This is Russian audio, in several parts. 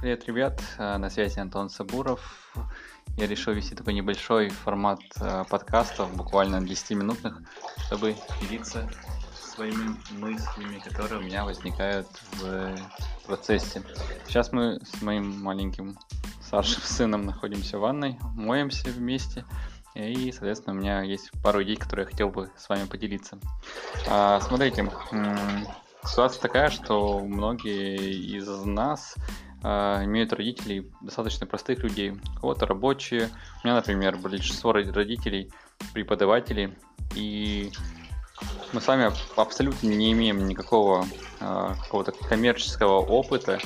Привет, ребят, э, на связи Антон Сабуров. Я решил вести такой небольшой формат э, подкастов, буквально 10-минутных, чтобы делиться своими мыслями, которые у меня возникают в процессе. Сейчас мы с моим маленьким старшим сыном находимся в ванной, моемся вместе, и, соответственно, у меня есть пару идей, которые я хотел бы с вами поделиться. А, смотрите, ситуация такая, что многие из нас имеют родителей достаточно простых людей. У кого-то рабочие. У меня, например, большинство родителей преподаватели. И мы с вами абсолютно не имеем никакого а, какого-то коммерческого опыта.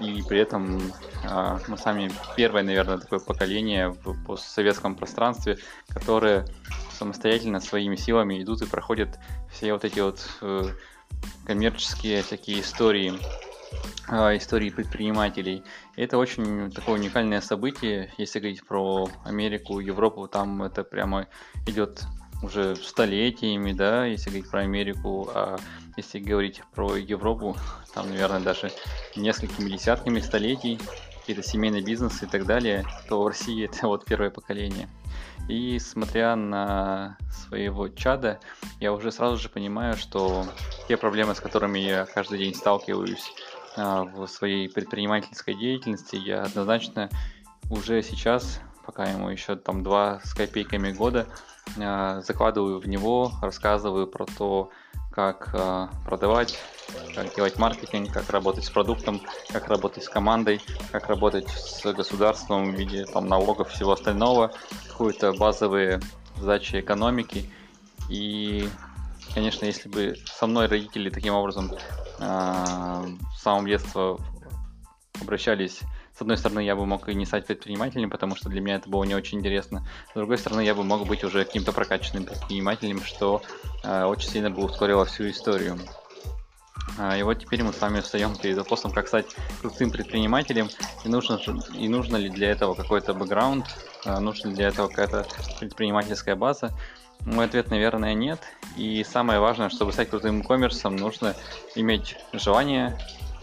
И при этом а, мы сами первое, наверное, такое поколение в постсоветском пространстве, которое самостоятельно своими силами идут и проходят все вот эти вот э, коммерческие всякие истории а, истории предпринимателей. Это очень такое уникальное событие. Если говорить про Америку, Европу, там это прямо идет уже столетиями, да, если говорить про Америку, а если говорить про Европу, там, наверное, даже несколькими десятками столетий, какие-то семейные бизнесы и так далее, то в России это вот первое поколение. И смотря на своего чада, я уже сразу же понимаю, что те проблемы, с которыми я каждый день сталкиваюсь в своей предпринимательской деятельности, я однозначно уже сейчас, пока ему еще там два с копейками года, а, закладываю в него, рассказываю про то, как а, продавать, как делать маркетинг, как работать с продуктом, как работать с командой, как работать с государством в виде там, налогов всего остального, какие-то базовые задачи экономики. И, конечно, если бы со мной родители таким образом а, с самого детства обращались с одной стороны, я бы мог и не стать предпринимателем, потому что для меня это было не очень интересно. С другой стороны, я бы мог быть уже каким-то прокачанным предпринимателем, что э, очень сильно бы ускорило всю историю. А, и вот теперь мы с вами встаем перед вопросом, как стать крутым предпринимателем, и нужно, и нужно ли для этого какой-то бэкграунд, а, нужна ли для этого какая-то предпринимательская база. Мой ответ, наверное, нет. И самое важное, чтобы стать крутым коммерсом, нужно иметь желание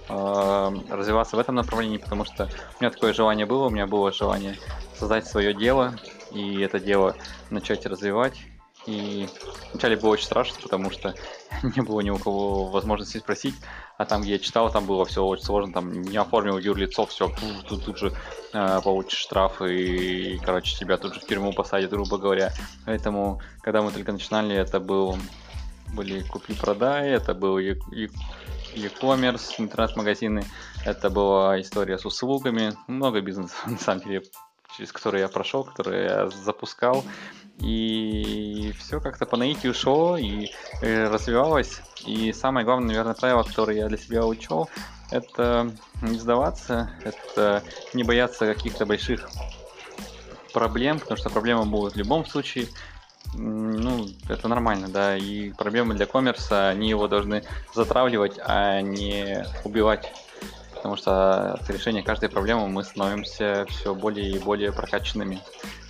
э, развиваться в этом направлении, потому что у меня такое желание было, у меня было желание создать свое дело, и это дело начать развивать. И вначале было очень страшно, потому что не было ни у кого возможности спросить, а там, где я читал, там было все очень сложно, там не оформил юрлицо, все, тут, тут же э, получишь штраф и, короче, тебя тут же в тюрьму посадят, грубо говоря. Поэтому, когда мы только начинали, это был, были купи-продай, это был e-commerce, интернет-магазины, это была история с услугами, много бизнесов, на самом деле, через которые я прошел, которые я запускал, и все как-то по наитию шло и э, развивалось. И самое главное, наверное, правило, которое я для себя учел, это не сдаваться, это не бояться каких-то больших проблем, потому что проблемы будут в любом случае. Ну, это нормально, да, и проблемы для коммерса, они его должны затравливать, а не убивать потому что от решения каждой проблемы мы становимся все более и более прокачанными.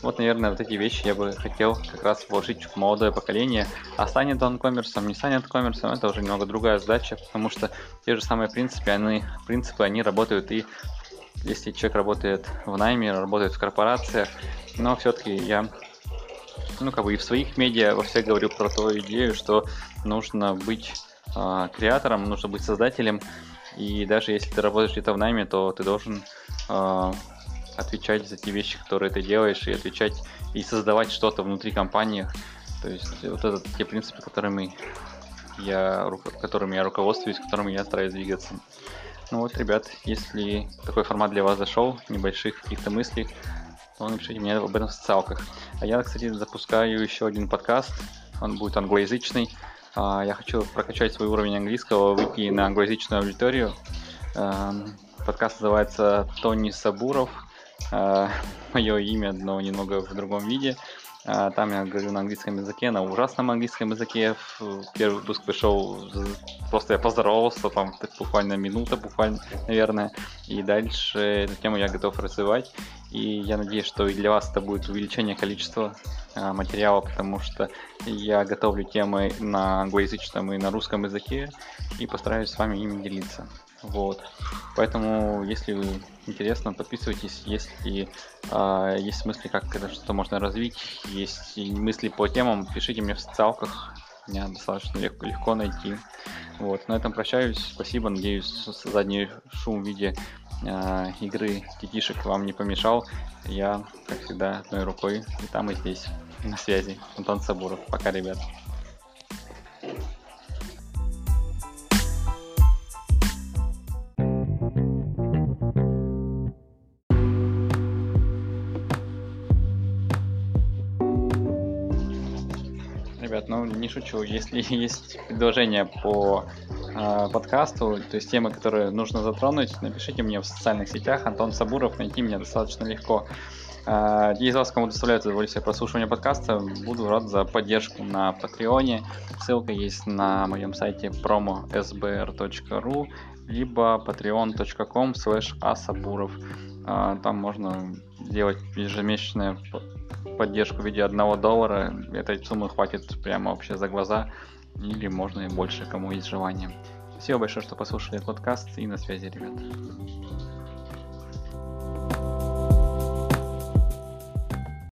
Вот, наверное, вот эти вещи я бы хотел как раз вложить в молодое поколение. А станет он коммерсом, не станет коммерсом, это уже немного другая задача, потому что те же самые принципы, они, принципы, они работают и если человек работает в найме, работает в корпорациях, но все-таки я ну, как бы и в своих медиа во всех говорю про ту идею, что нужно быть э, креатором, нужно быть создателем, и даже если ты работаешь где-то в найме, то ты должен э, отвечать за те вещи, которые ты делаешь, и отвечать и создавать что-то внутри компании. То есть вот это те принципы, которыми я, которыми я руководствуюсь, которыми я стараюсь двигаться. Ну вот, ребят, если такой формат для вас зашел, небольших каких-то мыслей, то напишите мне об этом в социалках. А я, кстати, запускаю еще один подкаст, он будет англоязычный, я хочу прокачать свой уровень английского, выйти на англоязычную аудиторию. Эм, подкаст называется Тони Сабуров. Э, Мое имя, но немного в другом виде. Э, там я говорю на английском языке, на ужасном английском языке. Первый выпуск пришел, просто я поздоровался, там буквально минута, буквально, наверное. И дальше эту тему я готов развивать. И я надеюсь, что и для вас это будет увеличение количества э, материала, потому что я готовлю темы на англоязычном и на русском языке и постараюсь с вами ими делиться. Вот. Поэтому, если интересно, подписывайтесь. Если э, есть мысли, как это что-то можно развить, есть мысли по темам, пишите мне в социалках. Меня достаточно легко, легко найти. Вот. На этом прощаюсь. Спасибо. Надеюсь, задний шум в виде э, игры детишек вам не помешал. Я, как всегда, одной рукой и там, и здесь. На связи. Антон Сабуров. Пока, ребят. Ребят, ну не шучу, если есть предложение по э, подкасту, то есть темы, которые нужно затронуть, напишите мне в социальных сетях. Антон Сабуров, найти меня достаточно легко. Э, из вас, кому доставляет удовольствие прослушивания подкаста, буду рад за поддержку на Патреоне. Ссылка есть на моем сайте promo.sbr.ru либо patreon.com slash asabуров. Там можно сделать ежемесячное поддержку в виде одного доллара. Этой суммы хватит прямо вообще за глаза. Или можно и больше, кому есть желание. Спасибо большое, что послушали подкаст и на связи, ребята.